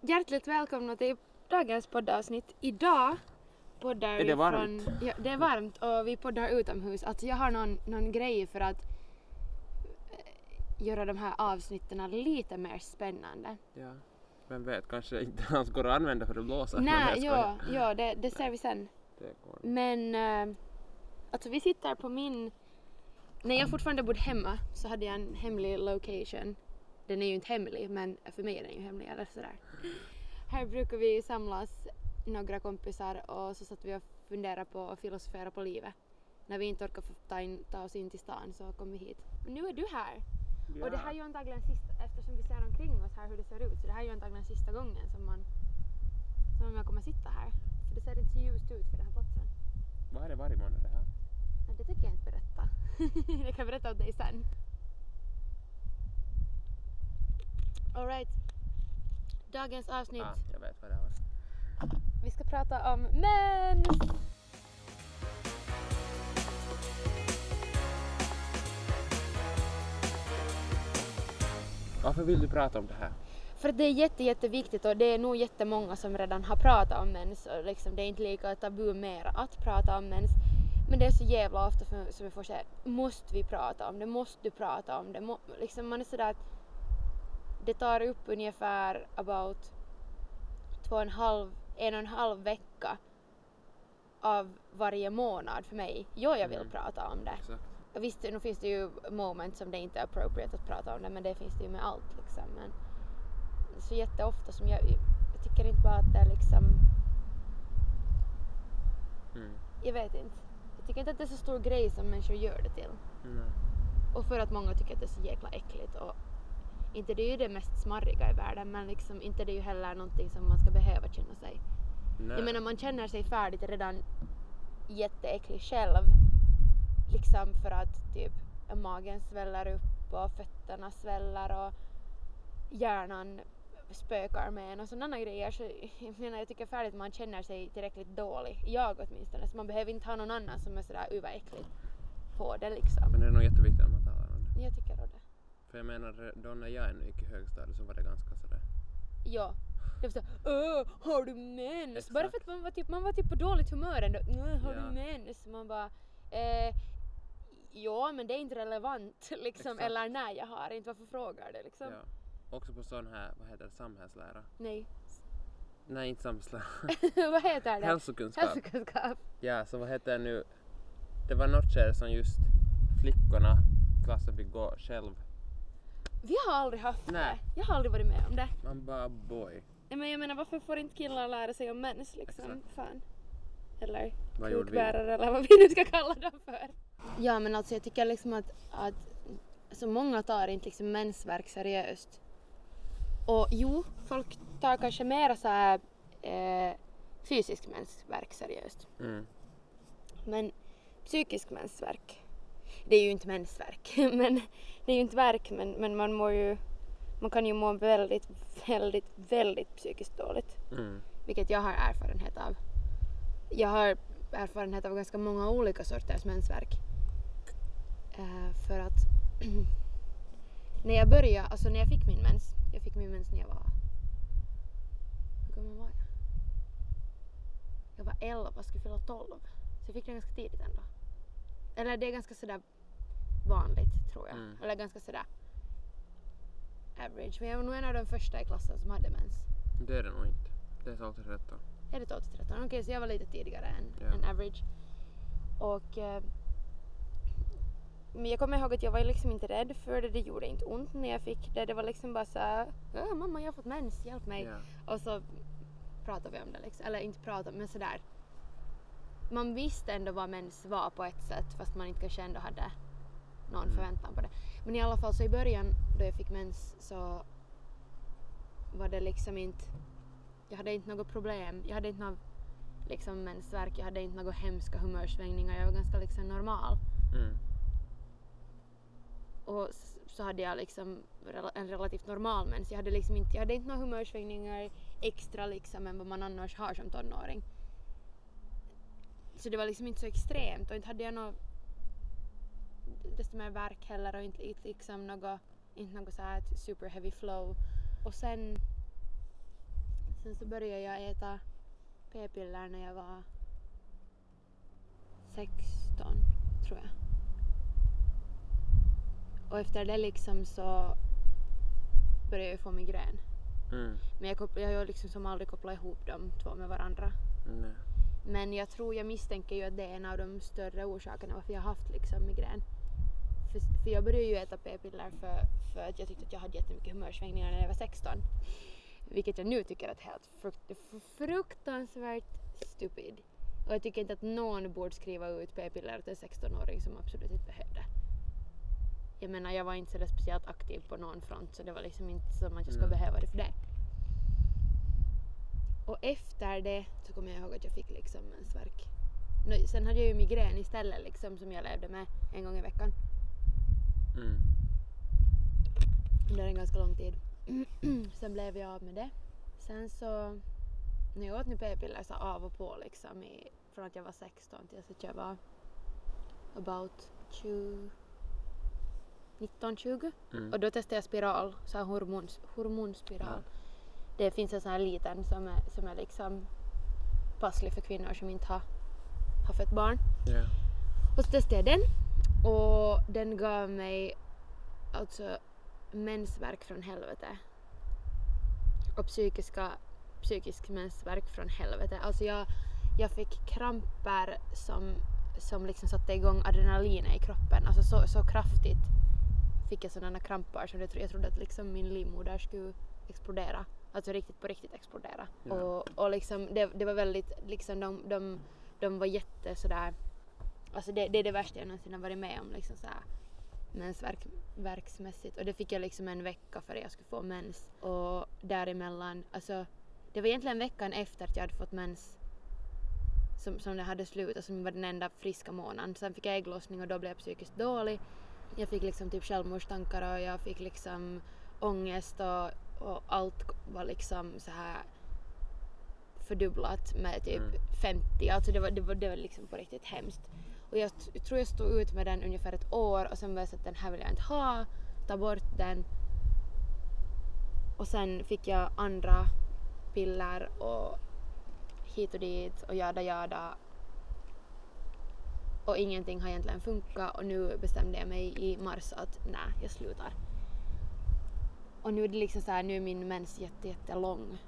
Hjärtligt välkomna till dagens poddavsnitt. Idag poddar Är vi det varmt? från... Ja, det är varmt och vi poddar utomhus. Alltså jag har någon, någon grej för att eh, göra de här avsnitten lite mer spännande. Ja. Vem vet, kanske inte ens går att använda för att blåsa. Nej, jag skojar. ja, ja det, det ser vi sen. Det går. Men eh, alltså vi sitter på min... När jag fortfarande bodde hemma så hade jag en hemlig location. Den är ju inte hemlig men för mig är den ju hemlig eller sådär. Här brukar vi samlas några kompisar och så satt vi och funderade på och filosofera på livet. När vi inte orkar få ta, in, ta oss in till stan så kom vi hit. Och nu är du här! Och det här är ju antagligen sista, eftersom vi ser omkring oss här hur det ser ut, så det här är ju antagligen sista gången som man som jag kommer sitta här. För det ser inte så ljust ut för den här platsen. Vad är det varje månad det här? Nej, det tänker jag inte berätta. jag kan berätta åt dig sen. Alright. Dagens avsnitt. Ah, jag vet vad det var. Vi ska prata om mens! Varför vill du prata om det här? För att det är jätte, jätteviktigt och det är nog jättemånga som redan har pratat om mens och liksom det är inte lika tabu mer att prata om mens. Men det är så jävla ofta som jag får säga, måste vi prata om det, måste du prata om det? Må, liksom man är sådär att det tar upp ungefär about två och en halv, en och en halv vecka av varje månad för mig. Jo, jag vill Mm. prata om det. Exakt. Visst, nu finns det ju moment som det inte är appropriate att prata om det, men det finns det ju med allt liksom. Men så jätteofta som jag, jag tycker inte bara att det är liksom, Mm. jag vet inte. Jag tycker inte att det är så stor grej som människor gör det till. Nej. Och för att många tycker att det är så jäkla äckligt och inte det är ju det mest smarriga i världen men liksom inte det är ju heller någonting som man ska behöva känna sig. Nej. Jag menar man känner sig färdigt redan jätteäcklig själv. Liksom för att typ magen sväller upp och fötterna sväller och hjärnan spökar med en och sådana grejer. Så jag menar jag tycker färdigt man känner sig tillräckligt dålig. Jag åtminstone. Så man behöver inte ha någon annan som är sådär överäcklig på det liksom. Men det är nog jätteviktigt att man talar om det. Jag tycker det. För jag menar, då när jag ännu gick i högstadiet så var det ganska sådär. Ja. Det var såhär Åh, har du mens? Exakt. Bara för att man var typ, man var typ på dåligt humör ändå. "Åh, har Ja. du mens? Man bara eh, Ja men det är inte relevant liksom. Exakt. Eller nej jag har inte. Varför frågar du liksom? Ja. Också på sån här, vad heter det, samhällslära? Nej. Nej, inte samhällslära. Vad heter det? Hälsokunskap. Hälsokunskap. Ja, så vad heter det nu? Det var något skede som just flickorna klassen fick gå själv. Vi har aldrig haft Nej. det. Jag har aldrig varit med om det. Man bara boy. Nej, Men jag menar varför får inte killar lära sig om mens liksom? Exakt. Fan. Eller Vad kukbärare eller vad vi nu ska kalla dem för. Ja men alltså jag tycker liksom att, att så många tar inte liksom mensvärk seriöst. Och jo, folk tar kanske mera så här eh, fysisk mensvärk seriöst. Mm. Men psykisk mensvärk, det är ju inte mensvärk, men det är ju inte värk men, men man mår ju, man kan ju må väldigt, väldigt, väldigt psykiskt dåligt. Mm. Vilket jag har erfarenhet av. Jag har erfarenhet av ganska många olika sorters mensvärk. Eh, för att när jag började, alltså när jag fick min mens, jag fick min mens när jag var... Hur gammal var jag? Jag var 11, skulle fylla 12. Så jag fick den ganska tidigt ändå. Eller det är ganska sådär vanligt tror jag. Mm. Eller ganska sådär average. Men jag var nog en av de första i klassen som hade mens. Det är det nog inte. Det är 12 till 13. Är det 12 till 13? Okej, så jag var lite tidigare än, Ja. än average. Och... Eh, men jag kommer ihåg att jag var liksom inte rädd för det, det gjorde inte ont när jag fick det. Det var liksom bara såhär, "Åh, mamma jag har fått mens, hjälp mig. Ja. Och så pratade vi om det liksom. Eller inte prata men sådär. Man visste ändå vad mens var på ett sätt fast man inte kanske ändå hade någon Mm. förväntan på det. Men i alla fall så i början då jag fick mens så var det liksom inte, jag hade inte något problem. Jag hade inte något liksom mensvärk, jag hade inte några hemska humörsvängningar. Jag var ganska liksom normal. Mm. Och så hade jag liksom en relativt normal mens. Jag hade liksom inte, jag hade inte några humörsvängningar extra liksom än vad man annars har som tonåring. Så det var liksom inte så extremt och inte hade jag något desto mer värk heller och inte, inte liksom något, inte något så här super heavy flow. Och sen sen så började jag äta p-piller när jag var 16 tror jag. Och efter det liksom så började jag få migrän. Mm. Men jag, koppl- jag har liksom som aldrig kopplat ihop de två med varandra. Nej. Men jag tror, jag misstänker ju att det är en av de större orsakerna varför jag har haft liksom migrän. För, för jag började ju äta p-piller för, för att jag tyckte att jag hade jättemycket humörsvängningar när jag var 16. Vilket jag nu tycker är helt frukt, fruktansvärt stupid. Och jag tycker inte att någon borde skriva ut p-piller till en 16-åring som absolut inte behövde. Jag menar, jag var inte så där speciellt aktiv på någon front så det var liksom inte som att jag skulle Nej. behöva det för det. Och efter det så kommer jag ihåg att jag fick liksom mensvärk. Nu, sen hade jag ju migrän istället liksom som jag levde med en gång i veckan Mm. under en ganska lång tid. sen blev jag av med det. Sen så när jag åt nu p-piller så av och på liksom i, från att jag var 16 tills att jag var about 20 19-20 Mm. och då testade jag spiral, så här hormons, hormonspiral. Ja. Det finns en sån här liten som är, som är liksom passlig för kvinnor som inte har, har fött barn. Ja. Och så testade jag den och den gav mig alltså mensvärk från helvete. Och psykiska, psykisk mensvärk från helvete. Alltså jag, jag fick kramper som, som liksom satte igång adrenalinet i kroppen. Alltså så, så kraftigt fick jag sådana kramper jag, tro- jag trodde att liksom min livmoder skulle explodera. Alltså riktigt på riktigt explodera. Ja. Och, och liksom det, det var väldigt, liksom de, de, de var jätte sådär Alltså det, det är det värsta jag någonsin har varit med om liksom såhär mensvärksmässigt och det fick jag liksom en vecka före jag skulle få mens och däremellan, alltså det var egentligen veckan efter att jag hade fått mens som, som det hade slut och som var den enda friska månaden. Sen fick jag ägglossning och då blev jag psykiskt dålig. Jag fick liksom typ självmordstankar och jag fick liksom ångest och, och allt var liksom så här fördubblat med typ Mm. 50. Alltså det var, det var, det var liksom på riktigt hemskt. Och jag, jag tror jag stod ut med den ungefär ett år och sen var jag så att den här vill jag inte ha, ta bort den. Och sen fick jag andra piller och hit och dit och jada jada. Och ingenting har egentligen funkat och nu bestämde jag mig i mars att nej, jag slutar. Och nu är det liksom så här, nu är min mens jätte, jättelång.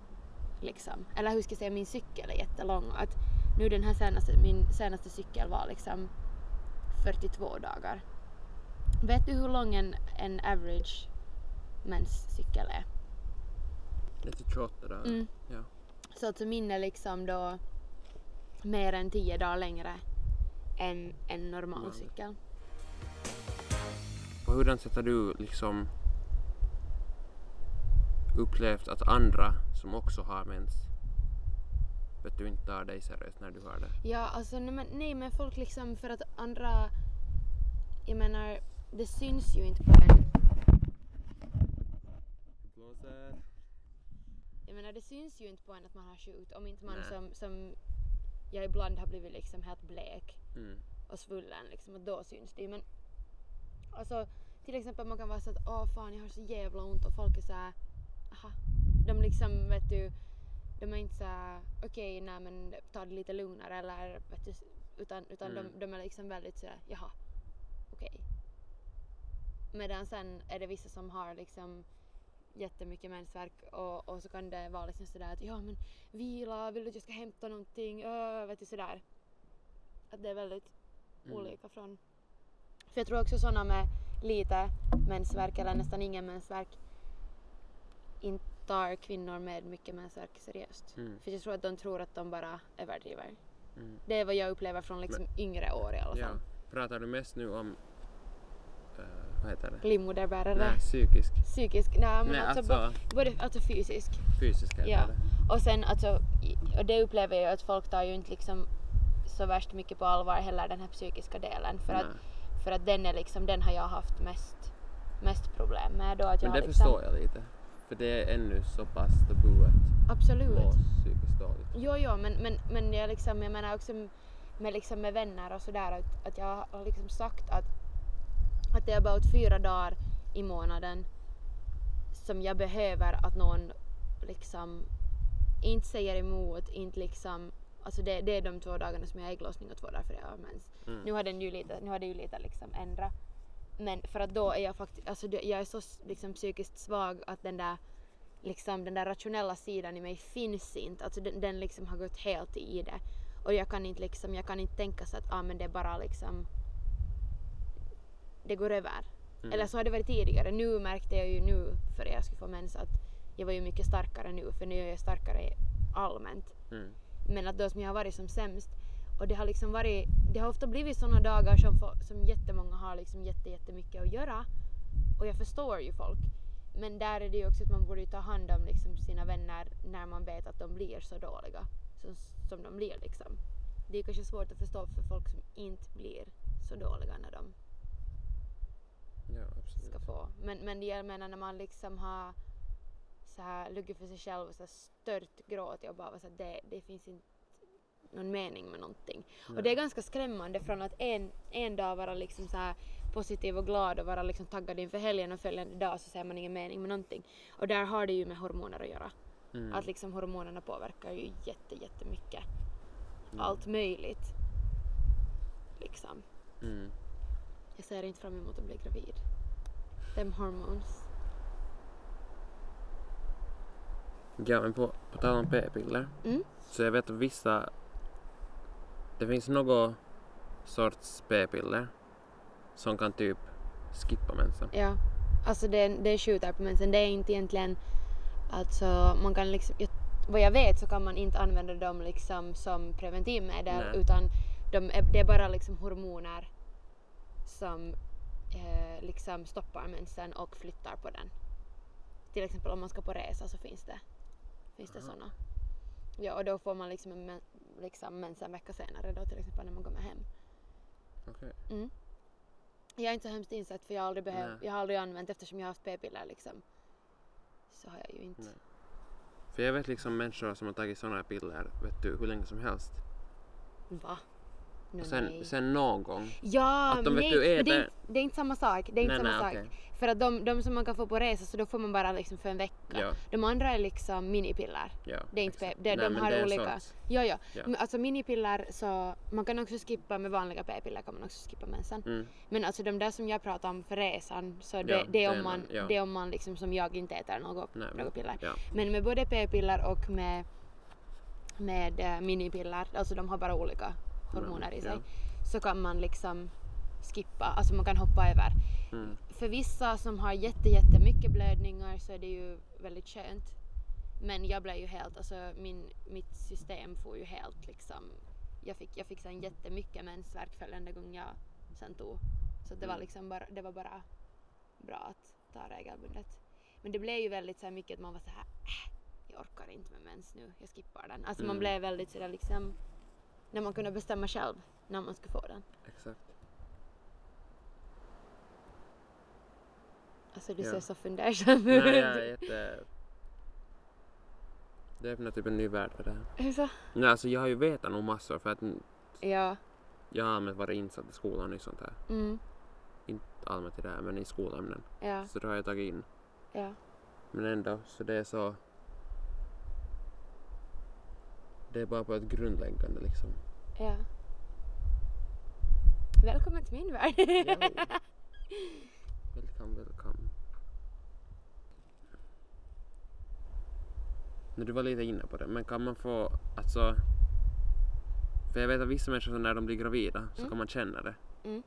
Liksom. Eller hur ska jag säga, min cykel är jättelång. Att nu den här senaste, min senaste cykel var liksom 42 dagar. Vet du hur lång en, en average menscykel är? Lite 28 dagar. Mm. Ja. Så att min är liksom då mer än 10 dagar längre än en normal Vanlig. cykel. Och hur har du liksom upplevt att andra som också har mens vet du inte tar dig seriöst när du har det? Ja, alltså nej men, nej men folk liksom för att andra, jag menar, det syns ju inte på en. Blåser. Jag menar det syns ju inte på en att man har sjukt om inte man Nej. som, som jag ibland har blivit liksom helt blek Mm. och svullen liksom och då syns det ju men alltså till exempel man kan vara så att åh fan jag har så jävla ont och folk är såhär aha de liksom vet du de är inte såhär okej nej men ta det lite lugnare eller vet du utan, utan Mm. de, de är liksom väldigt sådär jaha okej medan sen är det vissa som har liksom jättemycket mensvärk och, och så kan det vara liksom sådär att ja men vila, vill du att jag ska hämta någonting, öh, vet du sådär. Att det är väldigt Mm. olika från... För jag tror också sådana med lite mensvärk eller nästan ingen mensvärk inte tar kvinnor med mycket mensvärk seriöst. Mm. För jag tror att de tror att de bara överdriver. Mm. Det är vad jag upplever från liksom yngre år i alla Ja. fall. Pratar du mest nu om eh, vad heter det? Livmoderbärare. Nej, psykisk. Psykisk, nej men Nej, alltså, alltså både alltså fysisk. fysisk heter Ja. det. Och sen alltså, och det upplever jag att folk tar ju inte liksom så värst mycket på allvar heller den här psykiska delen. För att, för att den är liksom, den har jag haft mest, mest problem med då att jag Men det liksom, förstår jag lite. För det är ännu så pass tabu att Absolut. må psykiskt dåligt. Jo, jo, men, men, men jag, liksom, jag menar också med, liksom med vänner och sådär att, att jag har liksom sagt att, att det är about fyra dagar i månaden som jag behöver att någon liksom inte säger emot, inte liksom Alltså det, det är de två dagarna som jag har ägglossning och två dagar för jag har mens. Mm. Nu har den ju lite, nu har det ju lite liksom ändrat. Men för att då är jag faktiskt, alltså jag är så liksom psykiskt svag att den där liksom den där rationella sidan i mig finns inte. Alltså den, den liksom har gått helt i det. Och jag kan inte liksom, jag kan inte tänka så att ah, men det är bara liksom det går över. Mm. Eller så har det varit tidigare. Nu märkte jag ju nu före jag skulle få mens att jag var ju mycket starkare nu för nu är jag starkare allmänt. Mm. Men att då som jag har varit som sämst och det har liksom varit, det har ofta blivit sådana dagar som, som jättemånga har liksom jätte, jättemycket att göra. Och jag förstår ju folk. Men där är det ju också att man borde ta hand om liksom sina vänner när man vet att de blir så dåliga som, som de blir liksom. Det är kanske svårt att förstå för folk som inte blir så dåliga när de Ja, ska få. Men, men jag menar när man liksom har så här luggit för sig själv och så här stört gråtit och bara var så här, det, det finns inte någon mening med någonting. Och det är ganska skrämmande från att en, en dag vara liksom så här positiv och glad och vara liksom taggad inför helgen och följande dag så ser man ingen mening med någonting. Och där har det ju med hormoner att göra. Mm. Att liksom hormonerna påverkar ju jätte, jättemycket. Mm. Allt möjligt. Liksom. Mm. Jag ser inte fram emot att bli gravid. Them hormones. Ja, men på, på tal om p-piller. Mm. Så jag vet att vissa... Det finns något sorts p-piller som kan typ skippa mensen. Ja, alltså det, det skjuter på mensen. Det är inte egentligen, alltså man kan liksom, vad jag vet så kan man inte använda dem liksom som preventivmedel Nej. utan de är, det är bara liksom hormoner som eh, liksom stoppar mensen och flyttar på den. Till exempel om man ska på resa så finns det, finns det sådana. Ja, och då får man liksom, en, liksom mens en vecka senare då till exempel när man kommer hem. Okej. Mm. Jag är inte så hemskt insatt för jag har aldrig, behöv, jag har aldrig använt eftersom jag har haft p-piller liksom. Så har jag ju inte. Nej. För jag vet liksom människor som har tagit sådana här piller, vet du, hur länge som helst. Va? Och sen, nej. sen någon gång. Ja, att de, vet nej, du, men det är, inte, det är inte samma sak. Det är inte nej, samma nej, sak. okej. För att de, de som man kan få på resa så då får man bara liksom för en vecka. Ja, De andra är liksom minipiller. ja. Det är inte pe- det- de men har olika-. Ja, ja. Ja. Men alltså minipiller så man kan också skippa med vanliga p-piller kan man också skippa mensen. Mm. Men alltså de där som jag pratar om för resan så det, Ja, det är om man, ja. det är om man liksom som jag inte äter något, Nej, men- något piller. Men med både p-piller och med, med eh, minipiller, alltså de har bara olika hormoner i sig, Ja. så kan man liksom skippa, alltså man kan hoppa över. Mm. För vissa som har jätte, jättemycket blödningar så är det ju väldigt skönt. Men jag blev ju helt, alltså min, mitt system får ju helt liksom, jag fick, jag fick sen jättemycket mensvärk följande gång jag sen tog. Så det var Mm. liksom bara, det var bara bra att ta regelbundet. Men det blev ju väldigt så här mycket att man var så här, äh, jag orkar inte med mens nu, jag skippar den. Alltså man Mm. blev väldigt sådär liksom, när man kunde bestämma själv när man skulle få den. Exakt. Alltså du Ja. ser så fundersam ut. Nej, jag är jätte... Det öppnar typ en ny värld för det här. Hur så? Nej, alltså jag har ju vetat nog massor för att Ja. jag har allmänt varit insatt i skolan och sånt här. Mm. Inte allmänt i det här men i skolämnen. Ja. Så då har jag tagit in. Ja. Men ändå, så det är så... Det är bara på ett grundläggande liksom. Ja. Välkommen till min värld. Welcome, welcome. När du var lite inne på det, men kan man få, alltså... För jag vet att vissa människor när de blir gravida så Mm. kan man känna det. Mm.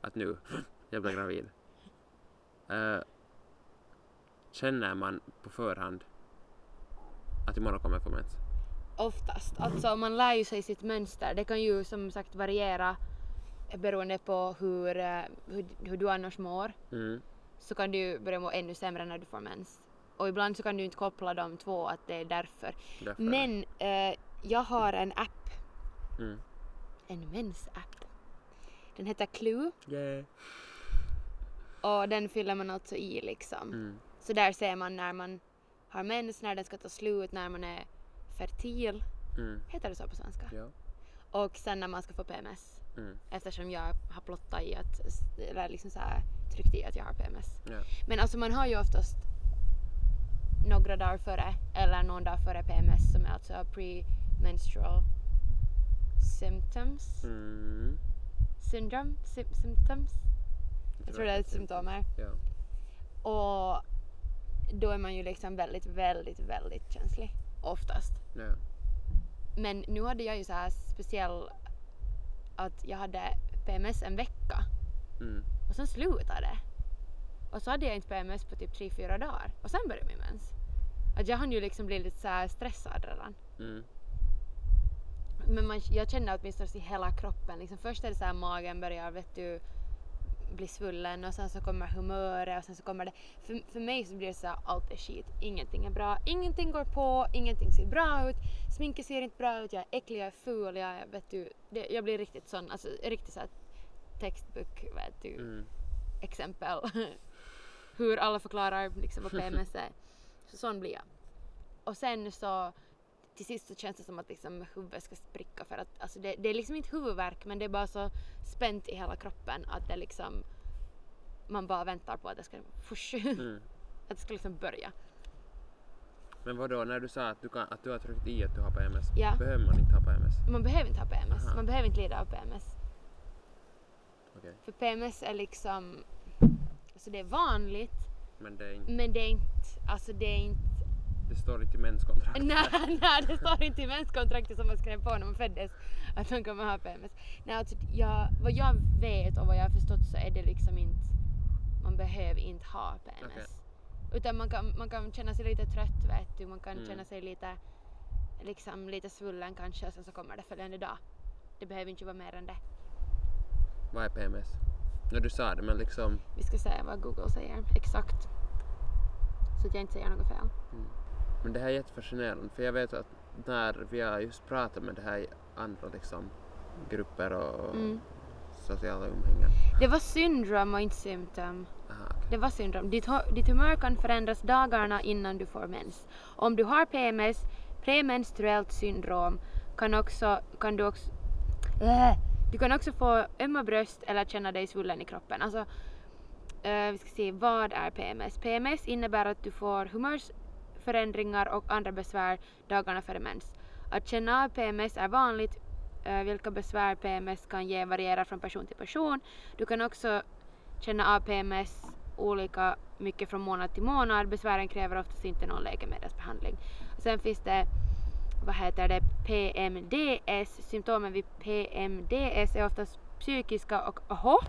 Att nu, jag blir gravid. Eh, känner man på förhand att imorgon kommer jag få mens? Oftast. Alltså man lär ju sig sitt mönster. Det kan ju som sagt variera beroende på hur, eh, hur, hur du annars mår. Mm. Så kan du börja må ännu sämre när du får mens. Och ibland så kan du inte koppla de två att det är därför. Därför. Men eh, jag har en app, Mm. en mensapp. Den heter Clue Yeah. och den fyller man alltså i liksom. Mm. Så där ser man när man har mens, när den ska ta slut, när man är fertil. Mm. Heter det så på svenska? Ja. Och sen när man ska få PMS. Mm. Eftersom jag har plottat i att, eller liksom så här, tryckt i att jag har PMS. Ja. Men alltså man har ju oftast några dagar före eller någon dag före PMS som är alltså premenstrual symptoms. Mm. Syndrome? Sy- symptoms? Jag tror det är ett symptom. symptom här. Ja. Och då är man ju liksom väldigt, väldigt, väldigt känslig. Oftast. Ja. Men nu hade jag ju så här speciell att jag hade PMS en vecka Mm. och sen slutade det. Och så hade jag inte PMS på typ 3-4 dagar och sen började min mens. Att jag hann ju liksom bli lite så här stressad redan. Mm. Men man, jag känner åtminstone i hela kroppen. Liksom först är det så här magen börjar vet du bli svullen och sen så kommer humöret och sen så kommer det. För, för mig så blir det så här allt är skit. Ingenting är bra. Ingenting går på. Ingenting ser bra ut. Sminket ser inte bra ut. Jag är äcklig, jag är ful. Jag, är- vet du, det, jag blir riktigt sån. Alltså riktigt så här textbook vet du Mm. exempel. Hur alla förklarar liksom vad PMS är. Så sån blir jag. Och sen så till sist så känns det som att liksom huvudet ska spricka för att alltså det, det är liksom inte huvudvärk men det är bara så spänt i hela kroppen att det liksom man bara väntar på att det ska fush, Mm. att det ska liksom börja. Men vadå, när du sa att du, kan, att du har tryckt i att du har PMS, Ja. behöver man inte ha PMS? Man behöver inte ha PMS, Aha. man behöver inte lida av PMS. Okej. För PMS är liksom, alltså det är vanligt Men det, är inte, men det är inte, alltså det är inte det står inte i menskontraktet. Nej, nej, det står inte i menskontraktet som man skrev på när man föddes att man kommer ha PMS. Nej, alltså, jag, vad jag vet och vad jag har förstått så är det liksom inte, man behöver inte ha PMS. Okej. Utan man kan, man kan känna sig lite trött vet du, man kan Mm. känna sig lite, liksom lite svullen kanske och sen så kommer det följande dag. Det behöver inte vara mer än det. Vad är PMS? Ja, du sa det, men liksom... Vi ska se vad Google säger exakt. Så att jag inte säger något fel. Men det här är jättefascinerande, för jag vet att när vi har just pratat med det här andra liksom, grupper och Mm. sociala umhängen. Det var syndrom och inte symptom. Aha. Det var syndrom. Ditt, ditt humör kan förändras dagarna innan du får mens. Om du har PMS, premenstruellt syndrom, kan, också, kan du också... Äh, du kan också få ömma bröst eller känna dig svullen i kroppen. Alltså, eh, vi ska se, vad är PMS? PMS innebär att du får förändringar och andra besvär dagarna före mens. Att känna av PMS är vanligt. Eh, vilka besvär PMS kan ge varierar från person till person. Du kan också känna av PMS olika mycket från månad till månad. Besvären kräver oftast inte någon läkemedelsbehandling. Sen finns det vad heter det, PMDS. Symptomen vid PMDS är oftast psykiska och aha,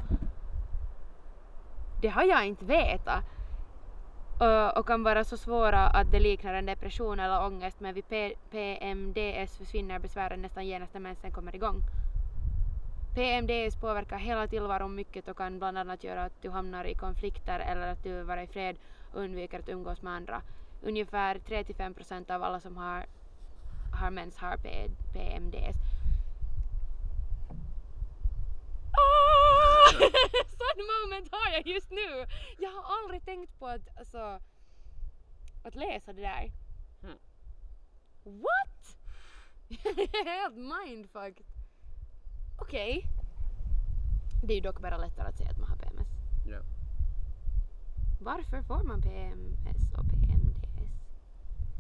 det har jag inte vetat. Eh, och, kan vara så svåra att det liknar en depression eller ångest men vid P- PMDS försvinner besvären nästan genast när mensen kommer igång. PMDS påverkar hela tillvaron mycket och kan bland annat göra att du hamnar i konflikter eller att du vill vara i fred och undviker att umgås med andra. Ungefär 3-5 procent av alla som har, har mens har P- PMDS. Ah! Sån moment har jag just nu! Jag har aldrig tänkt på att, alltså, att läsa det där. Mm. What? Helt mindfucked. Okej. Det är ju dock bara lättare att säga att man har PMS. Ja. Varför får man PMS och PMDS?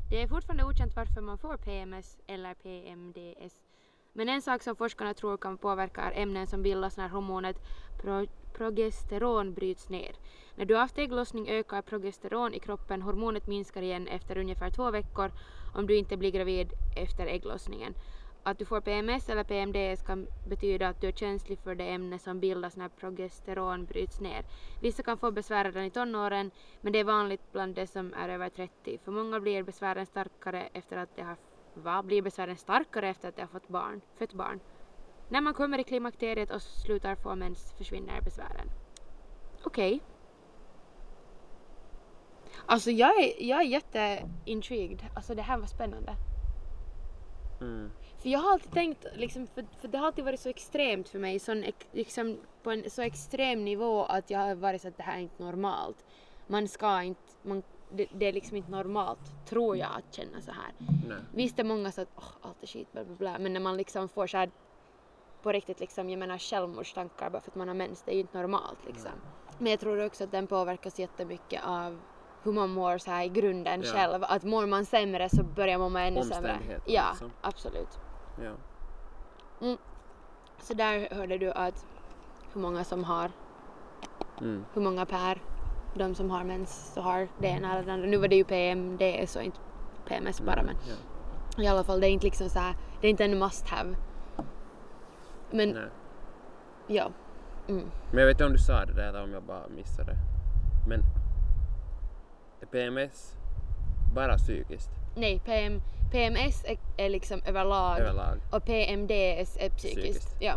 Det är fortfarande okänt varför man får PMS eller PMDS. Men en sak som forskarna tror kan påverka är ämnen som bildas när hormonet pro- progesteron bryts ner. När du har haft ägglossning ökar progesteron i kroppen, hormonet minskar igen efter ungefär två veckor om du inte blir gravid efter ägglossningen. Att du får PMS eller PMDS kan betyda att du är känslig för det ämne som bildas när progesteron bryts ner. Vissa kan få besvär redan i tonåren, men det är vanligt bland de som är över 30. För många blir besvären starkare efter att de har Va? Blir besvären starkare efter att de har fått barn, fött barn? När man kommer i klimakteriet och slutar få mens försvinner besvären. Okej. Alltså jag är, jag är jätteintrigued. Alltså det här var spännande. Mm. För jag har alltid tänkt, liksom, för, för det har alltid varit så extremt för mig, sån, liksom, på en så extrem nivå att jag har varit så att det här är inte normalt. Man ska inte, man, det, det är liksom inte normalt, tror jag, att känna så här. Nej. Visst är många så att åh, allt är skit, bla bla bla, men när man liksom får så här på riktigt liksom, jag menar självmordstankar bara för att man har mens, det är ju inte normalt liksom. Men jag tror också att den påverkas jättemycket av hur man mår så här i grunden Ja. själv. Att mår man sämre så börjar man må ännu sämre. Ja, liksom. absolut. Ja. Så där hörde du att hur många som har, Mm. hur många per de som har mens så har det ena eller det andra. Nu var det ju PMDS och inte PMS bara men Ja. i alla fall det är inte liksom så här, det är inte en must have. Men Nej. ja. Mm. Men jag vet inte om du sa det där om jag bara missade det. Men PMS bara psykiskt Nej, PM, PMS är, är liksom överlag överlag? och PMDS är psykiskt. Psykiskt. Ja,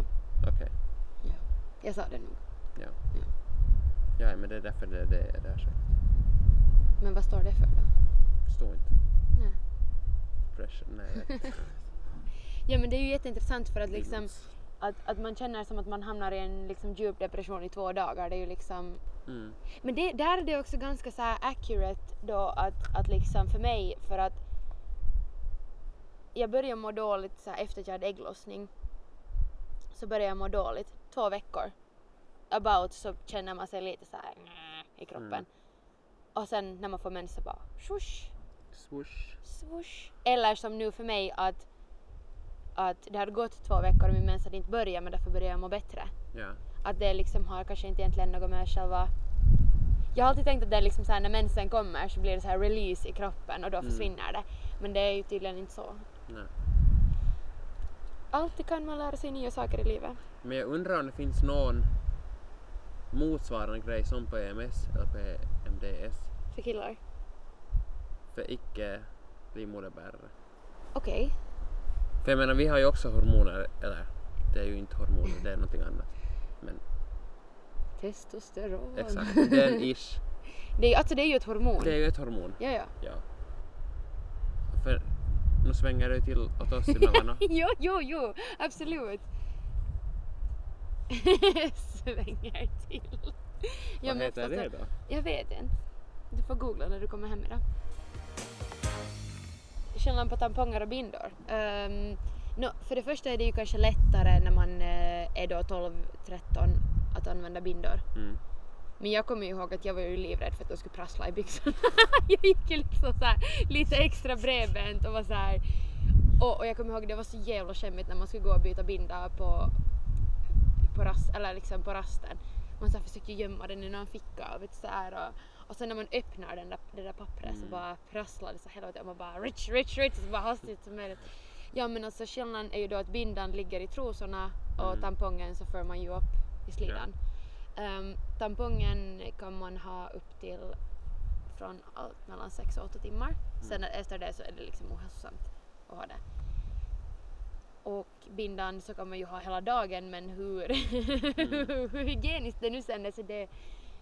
Okej. jag sa det nog. Ja. ja, men det är därför det, det är där. så. Men vad står det för då? Förstår inte. Nej. Pressure, nej. Ja men det är ju jätteintressant för att liksom att, att man känner som att man hamnar i en liksom djup depression i två dagar. Det är ju liksom Mm. Men det, där är det också ganska så här accurate då att, att liksom för mig för att jag började må dåligt så här efter att jag hade ägglossning. Så började jag må dåligt, två veckor. About så känner man sig lite så här i kroppen. Mm. Och sen när man får mens så bara swoosh, Swoosh. swoosh. Eller som nu för mig att, att det hade gått två veckor och min mens hade inte börjat men därför började jag må bättre Ja. att det liksom har kanske inte egentligen något med själva... Jag har alltid tänkt att det är liksom så här, när mensen kommer så blir det så här release i kroppen och då Mm. försvinner det. Men det är ju tydligen inte så. Nej. Alltid kan man lära sig nya saker i livet. Men jag undrar om det finns någon motsvarande grej som PMS eller PMDS För killar. för icke livmoderbärare. Okej. För jag menar vi har ju också hormoner, eller det är ju inte hormoner, det är någonting annat. Men Testosteron. exakt, den ish. Det är, alltså det är ju ett hormon. Det är ju ett hormon. Ja, ja. Ja. För nu svänger det till åt oss emellanåt. jo, jo, jo. Absolut. Svänger till. Vad heter det att- då? Jag vet inte. Du får googla när du kommer hem idag. Skillnaden på tamponger och bindor. Um, no, för det första är det ju kanske lättare när man eh, är då 12-13 att använda bindor. Mm. Men jag kommer ju ihåg att jag var ju livrädd för att de skulle prassla i byxorna. jag gick ju liksom så här, lite extra bredbent och var så här. Och, och jag kommer ihåg det var så jävla skämmigt när man skulle gå och byta binda på, på, rast, eller liksom på rasten. Man så här försökte gömma den i någon ficka och, vet, så här, och, och sen när man öppnar den där, det där pappret så Mm. bara prasslar det så helvete och man bara rich, rich, rich så bara hastigt som möjligt. Ja men alltså skillnaden är ju då att bindan ligger i trosorna och Mm. tampongen så för man ju upp i slidan. Ehm, tampongen kan man ha upp till från allt mellan 6 och 8 timmar. Sen efter det så är det liksom ohälsosamt att ha det. Och bindan så kan man ju ha hela dagen men hur, hur hygieniskt det nu sen är så det,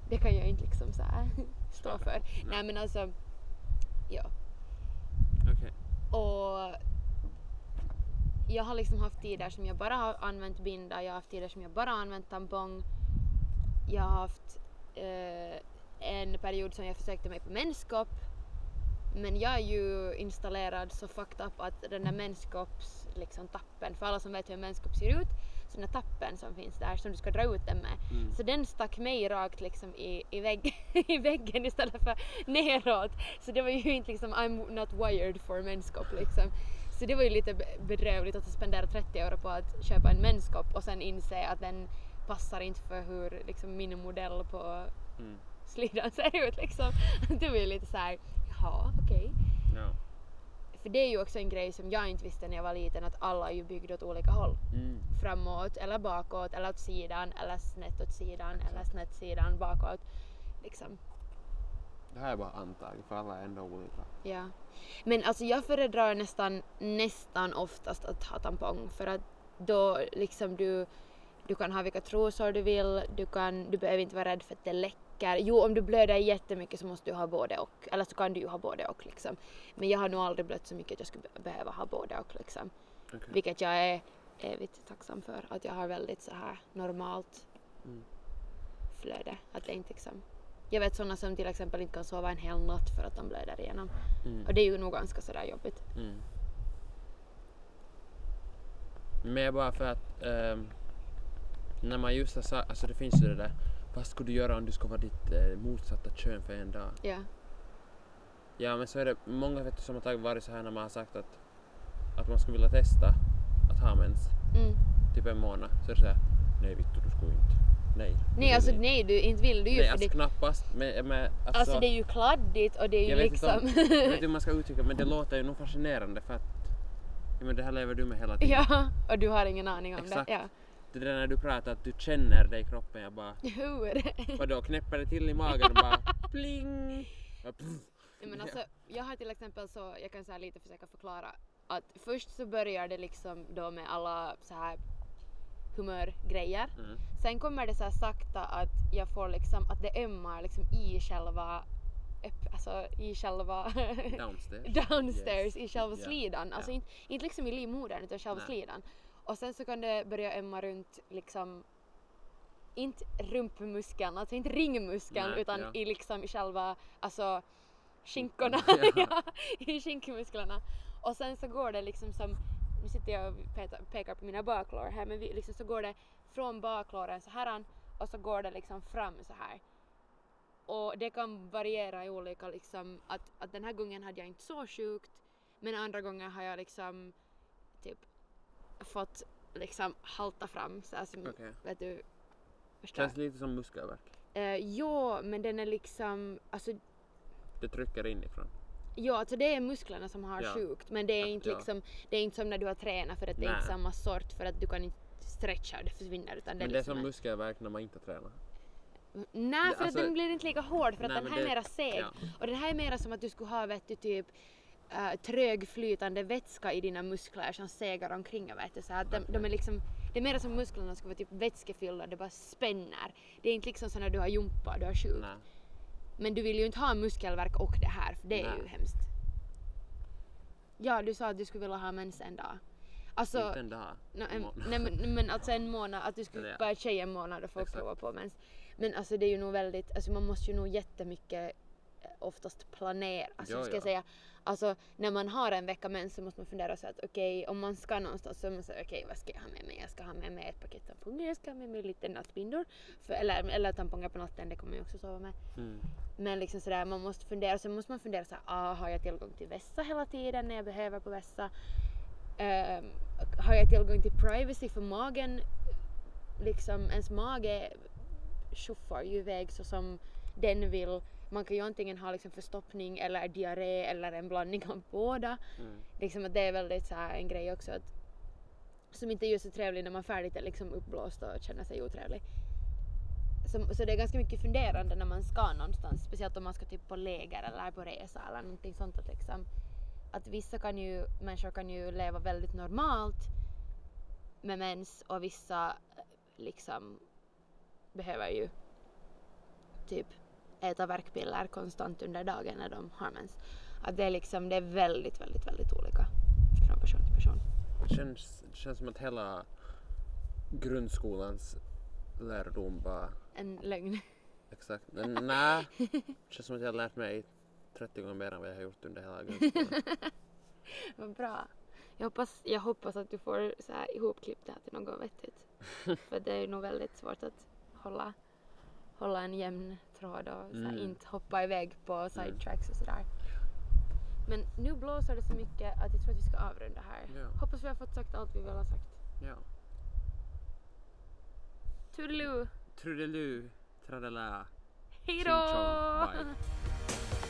det kan jag inte liksom så här stå för. Nej men alltså, ja. Okej. Och jag har liksom haft tider som jag bara har använt binda, jag har haft tider som jag bara har använt tampong. Jag har haft eh, en period som jag försökte mig på menskopp. Men jag är ju installerad så fucked up att den där menskopps liksom tappen, för alla som vet hur en menskopp ser ut, så den där tappen som finns där som du ska dra ut den med. Mm. Så den stack mig rakt liksom i, i, vägg, i väggen istället för neråt. Så det var ju inte liksom I'm not wired for menskopp liksom. Så det var ju lite be- bedrövligt att spendera 30 euro på att köpa en menskopp och sen inse att den passar inte för hur liksom min modell på Mm. slidan ser ut liksom. Det var ju lite så här, jaha okej. Ja. För det är ju också en grej som jag inte visste när jag var liten att alla är ju byggda åt olika håll. Mm. Framåt eller bakåt eller åt sidan eller snett åt sidan eller Exakt. snett sidan bakåt. Liksom. Det här är bara antag för alla är ändå olika. Ja. Men alltså jag föredrar nästan, nästan oftast att ha tampong för att då liksom du, du kan ha vilka trosor du vill, du, kan, du behöver inte vara rädd för att det läcker. Jo, om du blöder jättemycket så måste du ha både och. Eller så kan du ju ha både och liksom. Men jag har nog aldrig blött så mycket att jag skulle be- behöva ha både och liksom. Okej. Vilket jag är evigt tacksam för. Att jag har väldigt så här normalt Mm. flöde. Att det inte liksom... Jag vet sådana som till exempel inte kan sova en hel natt för att de blöder igenom. Mm. Och det är ju nog ganska sådär jobbigt. Mm. Mer bara för att ehm, när man just har sagt, alltså det finns ju det där, vad skulle du göra om du skulle vara ditt eh, motsatta kön för en dag? Ja. Ja men så är det många vet du, som har tagit varit så här när man har sagt att, att man skulle vilja testa att ha mens Mm. typ en månad. Så är det såhär, nej vittu du skulle inte. Nej. Nej alltså nej du inte vill du ju Nej alltså det, knappast. Men, men alltså, alltså det är ju kladdigt och det är ju jag vet liksom... inte om, jag vet inte hur man ska uttrycka men det låter ju nog fascinerande för att ja, men det här lever du med hela tiden. ja, och du har ingen aning om Exakt. det. Ja. Det där när du pratar att du känner det i kroppen, jag bara Hur? vadå knäpper det till i magen och bara pling. Nej, men alltså, jag har till exempel så, jag kan så lite försöka förklara att först så börjar det liksom då med alla så här humörgrejer. Mm. Sen kommer det så sakta att jag får liksom, att det ömmar liksom i själva, alltså i själva Downstairs. downstairs Yes. i själva slidan. Alltså Ja. inte, inte liksom i livmodern utan själva Nej. slidan. Och sen så kan det börja ömma runt liksom inte rumpmuskeln, alltså inte ringmuskeln Nej, utan ja. i liksom i själva, alltså skinkorna, Ja. ja, i skinkmusklerna. Och sen så går det liksom som, nu sitter jag och pekar, pekar på mina baklår här men vi, liksom så går det från baklåren så här och så går det liksom fram så här. Och det kan variera i olika liksom att, att den här gången hade jag inte så sjukt men andra gånger har jag liksom typ fått liksom halta fram så här som, Okej. vet du, förstår? Känns lite som muskelvärk. Eh, jo, men den är liksom, alltså Det trycker inifrån. Ja, alltså det är musklerna som har Ja. sjukt men det är Ja, inte ja. liksom, det är inte som när du har tränat för att det är Nej. inte samma sort för att du kan inte stretcha och det försvinner utan det är Men det är liksom som en- muskelvärk när man inte tränar. Nej för alltså- att den blir inte lika hård för att Nej, den men här är det- mera seg ja. och den här är mera som att du skulle ha vet du typ uh, trögflytande vätska i dina muskler som segar omkring och vet du, så att de, de är liksom det är mer som musklerna ska vara typ vätskefyllda, det bara spänner. Det är inte liksom så när du har jumpa, du har sjukt. Nej. Men du vill ju inte ha muskelvärk och det här för det är Nej. ju hemskt. Ja, du sa att du skulle vilja ha mens en dag. Alltså, Inte en dag. no, en, nej, men, men alltså en månad, att du skulle Ja. bara tjej en månad och få prova på mens. Men alltså det är ju nog väldigt, alltså man måste ju nog jättemycket eh, oftast planera. Alltså Ja, ska ja. säga, alltså när man har en vecka mens så måste man fundera så att okej om man ska någonstans så måste man säga okej vad ska jag ha med mig? Jag ska ha med mig ett paket tamponger, jag ska ha med mig lite nattbindor. För, eller, eller tamponger på natten, det kommer jag också sova med. Mm. Men liksom sådär, man måste fundera, så måste man fundera såhär, ah, har jag tillgång till vässa hela tiden när jag behöver på vässa? Ehm, har jag tillgång till privacy för magen? Liksom ens mage tjoffar ju iväg så som den vill. Man kan ju antingen ha liksom förstoppning eller diarré eller en blandning av båda. Mm. Liksom att det är väldigt så här en grej också att som inte är så trevlig när man färdigt är liksom uppblåst och känner sig otrevlig. Så, så det är ganska mycket funderande när man ska någonstans, speciellt om man ska typ på läger eller på resa eller någonting sånt att liksom att vissa kan ju, människor kan ju leva väldigt normalt med mens och vissa eh, liksom behöver ju typ äta värkpiller konstant under dagen när de har mens. Att det är liksom, det är väldigt, väldigt, väldigt olika från person till person. Det känns, det känns som att hela grundskolans lärdom bara En lögn. exakt. Nej. Det känns som att jag har lärt mig 30 gånger mer än vad jag har gjort under hela grundskolan. Vad bra. Jag hoppas, jag hoppas att du får så här ihopklippt det här till något vettigt. För det är nog väldigt svårt att hålla, hålla en jämn tråd och Mm. inte hoppa iväg på sidetracks och sådär. Men nu blåser det så mycket att jag tror att vi ska avrunda här. Ja. Hoppas vi har fått sagt allt vi vill ha sagt. Ja. Toodaloo! Trudeloo, tradela. Hej Ching chong, bye.